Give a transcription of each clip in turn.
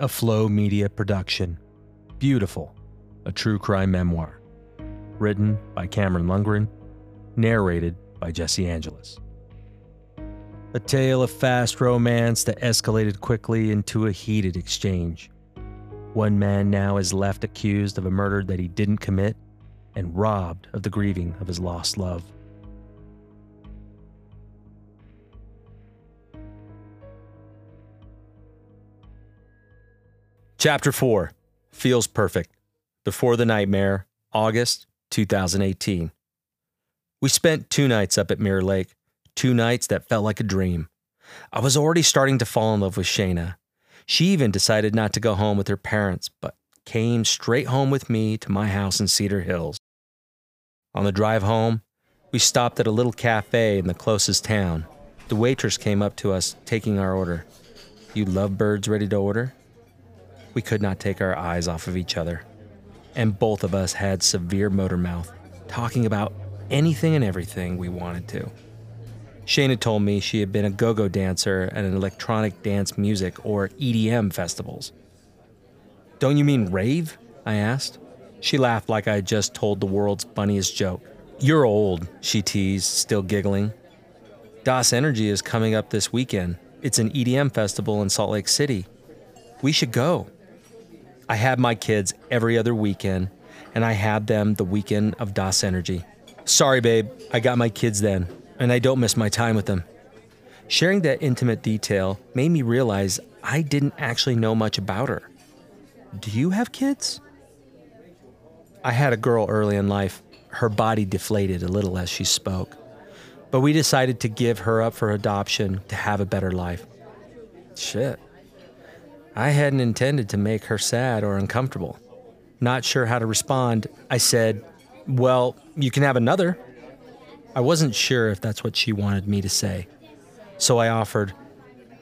a Flow Media production. Beautiful, a true crime memoir. Written by Cameron Lundgren, narrated by Jesse Angelus. A tale of fast romance that escalated quickly into a heated exchange. One man now is left accused of a murder that he didn't commit and robbed of the grieving of his lost love. Chapter 4 Feels Perfect Before the Nightmare, August 2018. We spent two nights up at Mirror Lake, two nights that felt like a dream. I was already starting to fall in love with Shayna. She even decided not to go home with her parents, but came straight home with me to my house in Cedar Hills. On the drive home, we stopped at a little cafe in the closest town. The waitress came up to us, taking our order. You lovebirds ready to order? We could not take our eyes off of each other. And both of us had severe motor mouth, talking about anything and everything we wanted to. Shayna told me she had been a go go dancer at an electronic dance music or EDM festivals. Don't you mean rave? I asked. She laughed like I had just told the world's funniest joke. You're old, she teased, still giggling. Das Energy is coming up this weekend. It's an EDM festival in Salt Lake City. We should go. I had my kids every other weekend, and I had them the weekend of Das Energy. Sorry, babe, I got my kids then, and I don't miss my time with them. Sharing that intimate detail made me realize I didn't actually know much about her. Do you have kids? I had a girl early in life. Her body deflated a little as she spoke. But we decided to give her up for adoption to have a better life. Shit. I hadn't intended to make her sad or uncomfortable. Not sure how to respond, I said, Well, you can have another. I wasn't sure if that's what she wanted me to say. So I offered,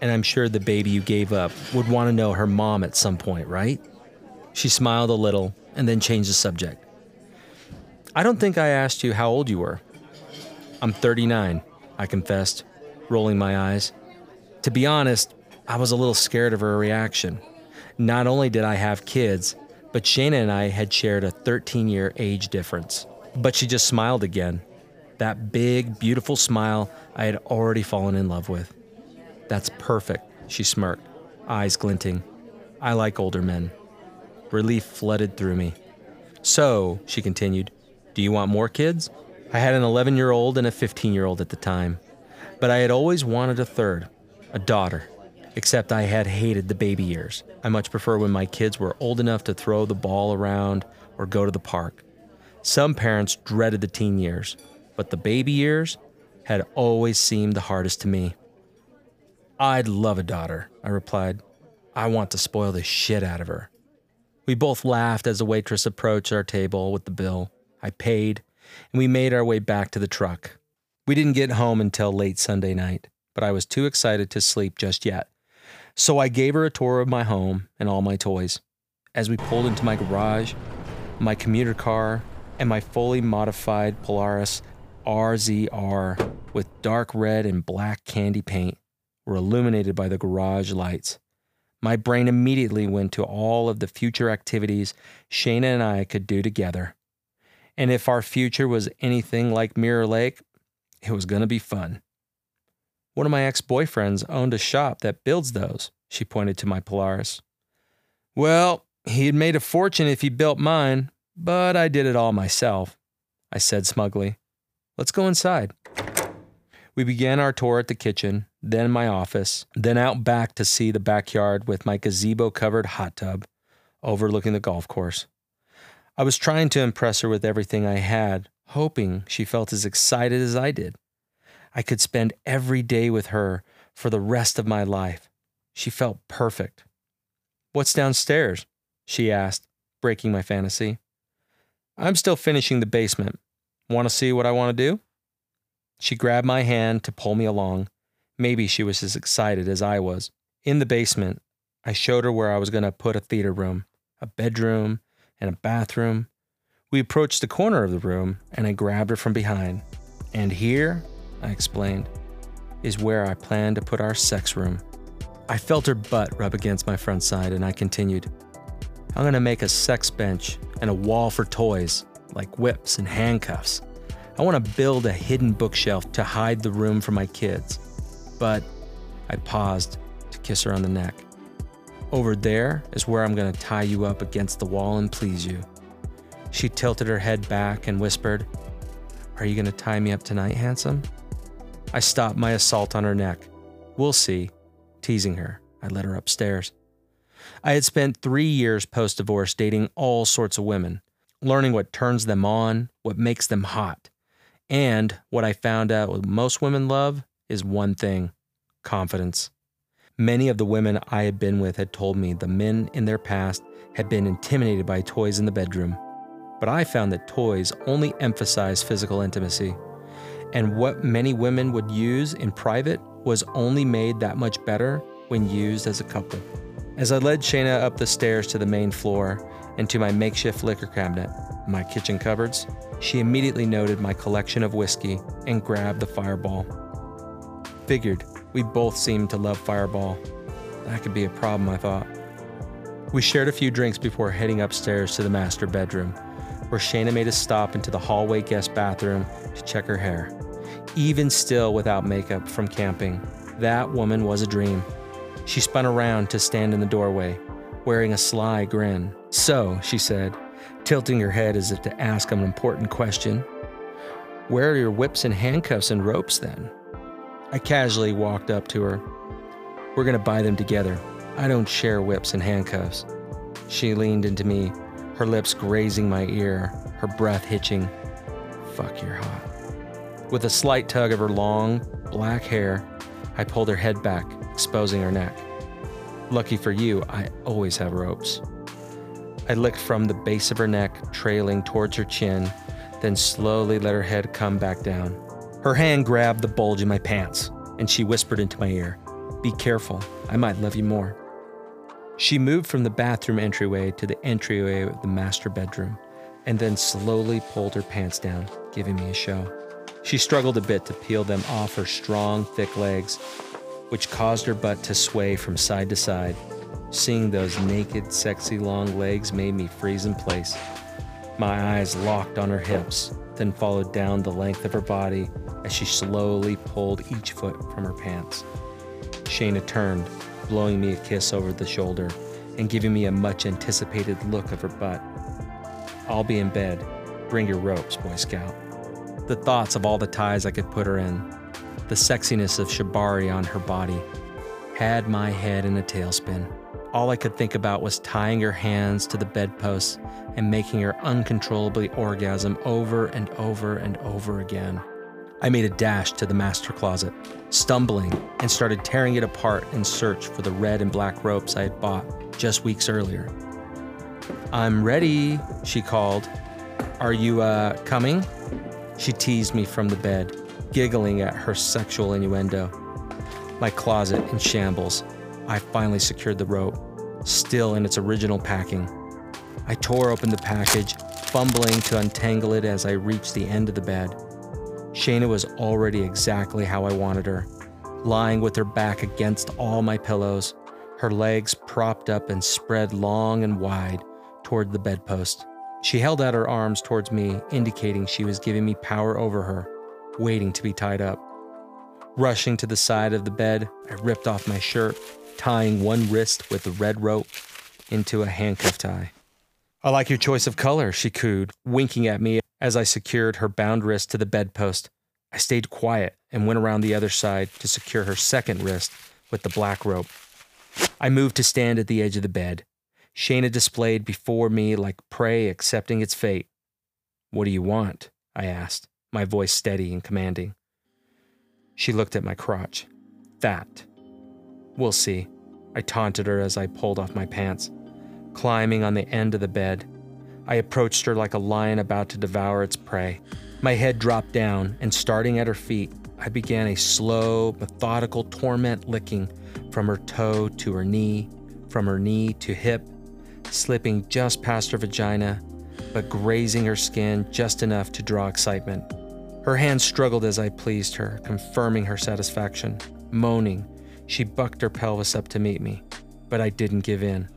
and I'm sure the baby you gave up would want to know her mom at some point, right? She smiled a little and then changed the subject. I don't think I asked you how old you were. I'm 39, I confessed, rolling my eyes. To be honest, I was a little scared of her reaction. Not only did I have kids, but Shayna and I had shared a 13 year age difference. But she just smiled again. That big, beautiful smile I had already fallen in love with. That's perfect, she smirked, eyes glinting. I like older men. Relief flooded through me. So, she continued, do you want more kids? I had an 11 year old and a 15 year old at the time, but I had always wanted a third, a daughter. Except I had hated the baby years. I much prefer when my kids were old enough to throw the ball around or go to the park. Some parents dreaded the teen years, but the baby years had always seemed the hardest to me. I'd love a daughter, I replied. I want to spoil the shit out of her. We both laughed as the waitress approached our table with the bill. I paid, and we made our way back to the truck. We didn't get home until late Sunday night, but I was too excited to sleep just yet. So I gave her a tour of my home and all my toys. As we pulled into my garage, my commuter car, and my fully modified Polaris RZR with dark red and black candy paint were illuminated by the garage lights. My brain immediately went to all of the future activities Shayna and I could do together. And if our future was anything like Mirror Lake, it was going to be fun. One of my ex boyfriends owned a shop that builds those, she pointed to my Polaris. Well, he'd made a fortune if he built mine, but I did it all myself, I said smugly. Let's go inside. We began our tour at the kitchen, then my office, then out back to see the backyard with my gazebo covered hot tub overlooking the golf course. I was trying to impress her with everything I had, hoping she felt as excited as I did. I could spend every day with her for the rest of my life. She felt perfect. What's downstairs? she asked, breaking my fantasy. I'm still finishing the basement. Want to see what I want to do? She grabbed my hand to pull me along. Maybe she was as excited as I was. In the basement, I showed her where I was going to put a theater room, a bedroom, and a bathroom. We approached the corner of the room, and I grabbed her from behind. And here, I explained, is where I plan to put our sex room. I felt her butt rub against my front side, and I continued. I'm gonna make a sex bench and a wall for toys, like whips and handcuffs. I wanna build a hidden bookshelf to hide the room for my kids. But I paused to kiss her on the neck. Over there is where I'm gonna tie you up against the wall and please you. She tilted her head back and whispered, Are you gonna tie me up tonight, handsome? I stopped my assault on her neck. We'll see. Teasing her, I led her upstairs. I had spent three years post divorce dating all sorts of women, learning what turns them on, what makes them hot. And what I found out most women love is one thing confidence. Many of the women I had been with had told me the men in their past had been intimidated by toys in the bedroom. But I found that toys only emphasize physical intimacy. And what many women would use in private was only made that much better when used as a couple. As I led Shayna up the stairs to the main floor and to my makeshift liquor cabinet, my kitchen cupboards, she immediately noted my collection of whiskey and grabbed the fireball. Figured we both seemed to love fireball. That could be a problem, I thought. We shared a few drinks before heading upstairs to the master bedroom, where Shayna made a stop into the hallway guest bathroom to check her hair. Even still without makeup from camping, that woman was a dream. She spun around to stand in the doorway, wearing a sly grin. So, she said, tilting her head as if to ask an important question, Where are your whips and handcuffs and ropes then? I casually walked up to her. We're going to buy them together. I don't share whips and handcuffs. She leaned into me, her lips grazing my ear, her breath hitching. Fuck, you're hot. With a slight tug of her long, black hair, I pulled her head back, exposing her neck. Lucky for you, I always have ropes. I licked from the base of her neck, trailing towards her chin, then slowly let her head come back down. Her hand grabbed the bulge in my pants, and she whispered into my ear, Be careful, I might love you more. She moved from the bathroom entryway to the entryway of the master bedroom, and then slowly pulled her pants down, giving me a show. She struggled a bit to peel them off her strong, thick legs, which caused her butt to sway from side to side. Seeing those naked, sexy long legs made me freeze in place. My eyes locked on her hips, then followed down the length of her body as she slowly pulled each foot from her pants. Shayna turned, blowing me a kiss over the shoulder and giving me a much anticipated look of her butt. I'll be in bed. Bring your ropes, Boy Scout the thoughts of all the ties I could put her in, the sexiness of Shibari on her body, had my head in a tailspin. All I could think about was tying her hands to the bedposts and making her uncontrollably orgasm over and over and over again. I made a dash to the master closet, stumbling, and started tearing it apart in search for the red and black ropes I had bought just weeks earlier. I'm ready, she called. Are you, uh, coming? She teased me from the bed, giggling at her sexual innuendo. My closet in shambles. I finally secured the rope, still in its original packing. I tore open the package, fumbling to untangle it as I reached the end of the bed. Shayna was already exactly how I wanted her, lying with her back against all my pillows, her legs propped up and spread long and wide toward the bedpost. She held out her arms towards me, indicating she was giving me power over her, waiting to be tied up. Rushing to the side of the bed, I ripped off my shirt, tying one wrist with the red rope into a handcuff tie. I like your choice of color, she cooed, winking at me as I secured her bound wrist to the bedpost. I stayed quiet and went around the other side to secure her second wrist with the black rope. I moved to stand at the edge of the bed, Shayna displayed before me like prey accepting its fate. What do you want? I asked, my voice steady and commanding. She looked at my crotch. That. We'll see. I taunted her as I pulled off my pants. Climbing on the end of the bed, I approached her like a lion about to devour its prey. My head dropped down, and starting at her feet, I began a slow, methodical torment licking from her toe to her knee, from her knee to hip, slipping just past her vagina, but grazing her skin just enough to draw excitement. Her hands struggled as I pleased her, confirming her satisfaction, moaning, She bucked her pelvis up to meet me, but I didn't give in.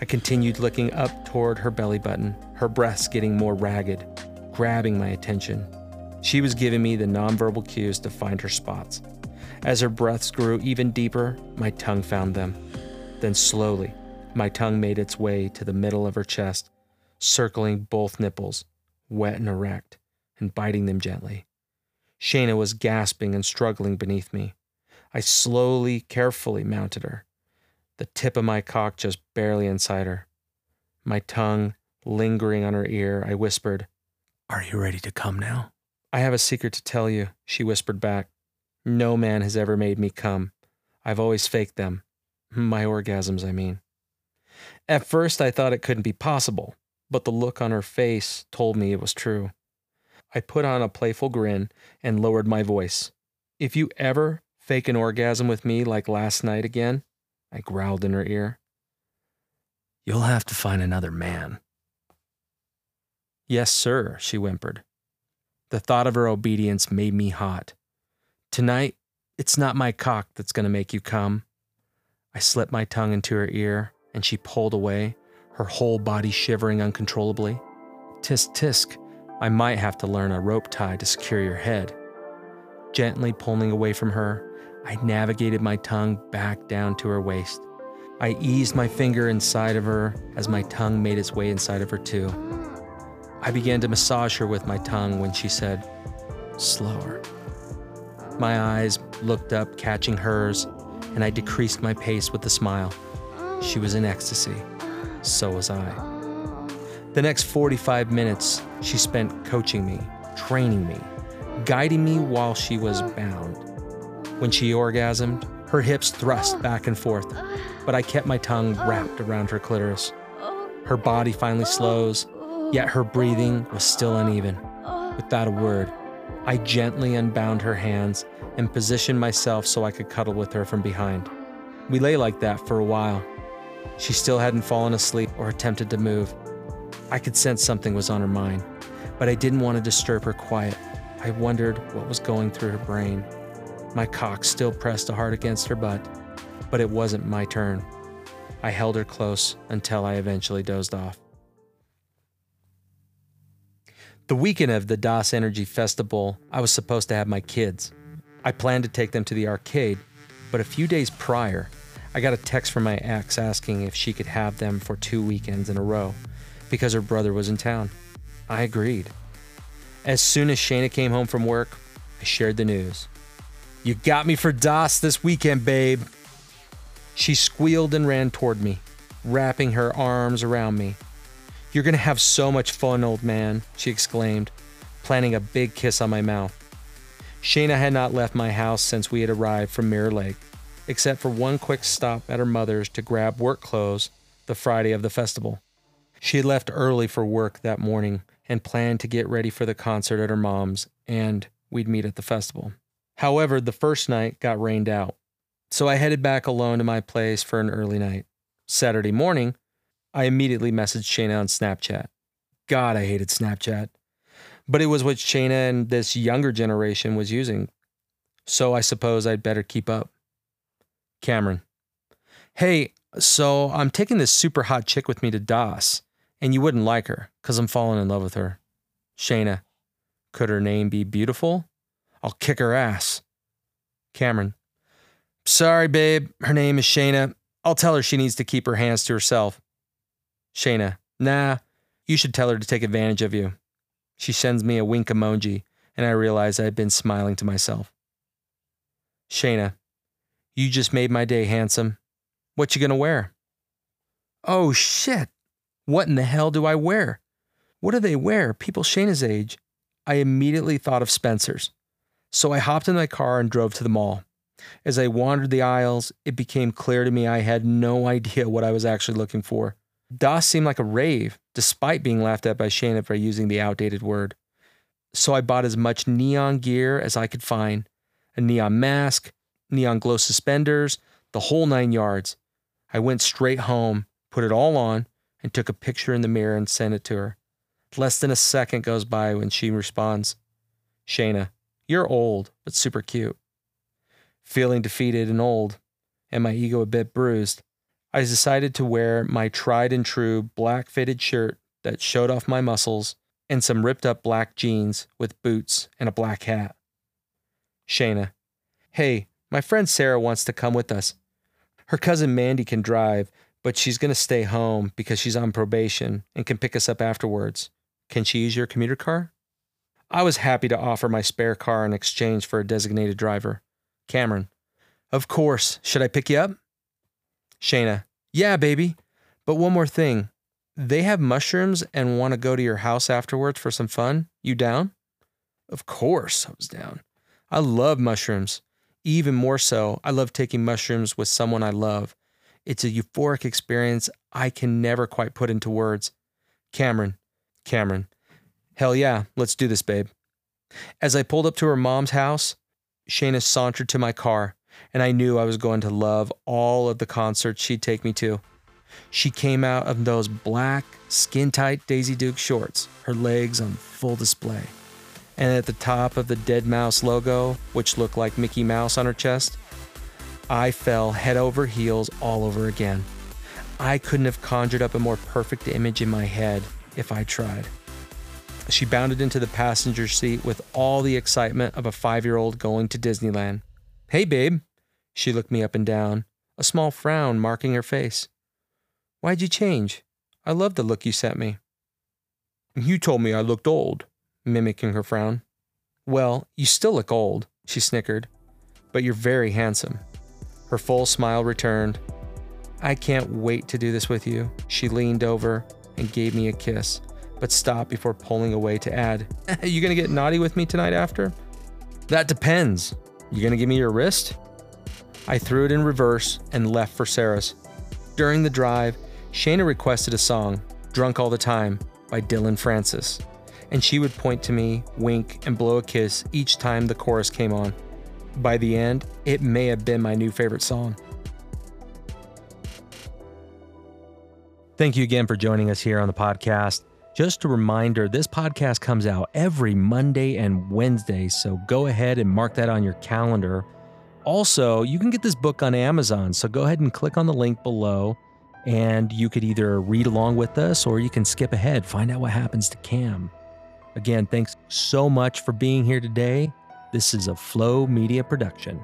I continued looking up toward her belly button, her breasts getting more ragged, grabbing my attention. She was giving me the nonverbal cues to find her spots. As her breaths grew even deeper, my tongue found them. Then slowly, my tongue made its way to the middle of her chest, circling both nipples, wet and erect, and biting them gently. Shayna was gasping and struggling beneath me. I slowly, carefully mounted her, the tip of my cock just barely inside her. My tongue lingering on her ear, I whispered, Are you ready to come now? I have a secret to tell you, she whispered back. No man has ever made me come. I've always faked them. My orgasms, I mean. At first, I thought it couldn't be possible, but the look on her face told me it was true. I put on a playful grin and lowered my voice. If you ever fake an orgasm with me like last night again, I growled in her ear, you'll have to find another man. Yes, sir, she whimpered. The thought of her obedience made me hot. Tonight, it's not my cock that's going to make you come. I slipped my tongue into her ear, and she pulled away, her whole body shivering uncontrollably. Tisk tisk, I might have to learn a rope tie to secure your head. Gently pulling away from her, I navigated my tongue back down to her waist. I eased my finger inside of her as my tongue made its way inside of her too. I began to massage her with my tongue when she said, Slower. My eyes looked up, catching hers, and I decreased my pace with a smile. She was in ecstasy. So was I. The next 45 minutes, she spent coaching me, training me, guiding me while she was bound. When she orgasmed, her hips thrust back and forth, but I kept my tongue wrapped around her clitoris. Her body finally slows, yet her breathing was still uneven. Without a word, I gently unbound her hands and positioned myself so I could cuddle with her from behind. We lay like that for a while. She still hadn't fallen asleep or attempted to move. I could sense something was on her mind, but I didn't want to disturb her quiet. I wondered what was going through her brain. My cock still pressed hard against her butt, but it wasn't my turn. I held her close until I eventually dozed off. The weekend of the Das Energy Festival, I was supposed to have my kids. I planned to take them to the arcade, but a few days prior, I got a text from my ex asking if she could have them for two weekends in a row because her brother was in town. I agreed. As soon as Shayna came home from work, I shared the news. You got me for Das this weekend, babe. She squealed and ran toward me, wrapping her arms around me. You're gonna have so much fun, old man, she exclaimed, planting a big kiss on my mouth. Shayna had not left my house since we had arrived from Mirror Lake, except for one quick stop at her mother's to grab work clothes the Friday of the festival. She had left early for work that morning and planned to get ready for the concert at her mom's, and we'd meet at the festival. However, the first night got rained out, so I headed back alone to my place for an early night. Saturday morning, I immediately messaged Shayna on Snapchat. God, I hated Snapchat. But it was what Shayna and this younger generation was using. So I suppose I'd better keep up. Cameron. Hey, so I'm taking this super hot chick with me to Das, and you wouldn't like her because I'm falling in love with her. Shayna. Could her name be beautiful? I'll kick her ass. Cameron. Sorry, babe. Her name is Shayna. I'll tell her she needs to keep her hands to herself. Shayna. Nah, you should tell her to take advantage of you. She sends me a wink emoji, and I realize I had been smiling to myself. Shayna. You just made my day, handsome. What you gonna wear? Oh shit. What in the hell do I wear? What do they wear? People Shayna's age. I immediately thought of Spencer's. So I hopped in my car and drove to the mall. As I wandered the aisles, it became clear to me I had no idea what I was actually looking for. Das seemed like a rave, despite being laughed at by Shayna for using the outdated word. So I bought as much neon gear as I could find a neon mask, neon glow suspenders, the whole nine yards. I went straight home, put it all on, and took a picture in the mirror and sent it to her. Less than a second goes by when she responds Shayna, you're old, but super cute. Feeling defeated and old, and my ego a bit bruised, I decided to wear my tried and true black fitted shirt that showed off my muscles and some ripped up black jeans with boots and a black hat. Shayna, hey, my friend Sarah wants to come with us. Her cousin Mandy can drive, but she's going to stay home because she's on probation and can pick us up afterwards. Can she use your commuter car? I was happy to offer my spare car in exchange for a designated driver. Cameron, of course. Should I pick you up? Shayna, yeah, baby. But one more thing. They have mushrooms and want to go to your house afterwards for some fun. You down? Of course, I was down. I love mushrooms. Even more so, I love taking mushrooms with someone I love. It's a euphoric experience I can never quite put into words. Cameron, Cameron, hell yeah, let's do this, babe. As I pulled up to her mom's house, Shayna sauntered to my car, and I knew I was going to love all of the concerts she'd take me to. She came out of those black, skin tight Daisy Duke shorts, her legs on full display. And at the top of the Deadmau5 logo, which looked like Mickey Mouse on her chest, I fell head over heels all over again. I couldn't have conjured up a more perfect image in my head if I tried. She bounded into the passenger seat with all the excitement of a five year old going to Disneyland. Hey, babe. She looked me up and down, a small frown marking her face. Why'd you change? I love the look you sent me. You told me I looked old, mimicking her frown. Well, you still look old, she snickered, but you're very handsome. Her full smile returned. I can't wait to do this with you. She leaned over and gave me a kiss, but stopped before pulling away to add, You gonna get naughty with me tonight after? That depends. You gonna give me your wrist? I threw it in reverse and left for Sarah's. During the drive, Shayna requested a song, Drunk All the Time, by Dillon Francis, and she would point to me, wink, and blow a kiss each time the chorus came on. By the end, it may have been my new favorite song. Thank you again for joining us here on the podcast. Just a reminder this podcast comes out every Monday and Wednesday, so go ahead and mark that on your calendar. Also, you can get this book on Amazon, so go ahead and click on the link below and you could either read along with us or you can skip ahead, find out what happens to Cam. Again, thanks so much for being here today. This is a Flow Media production.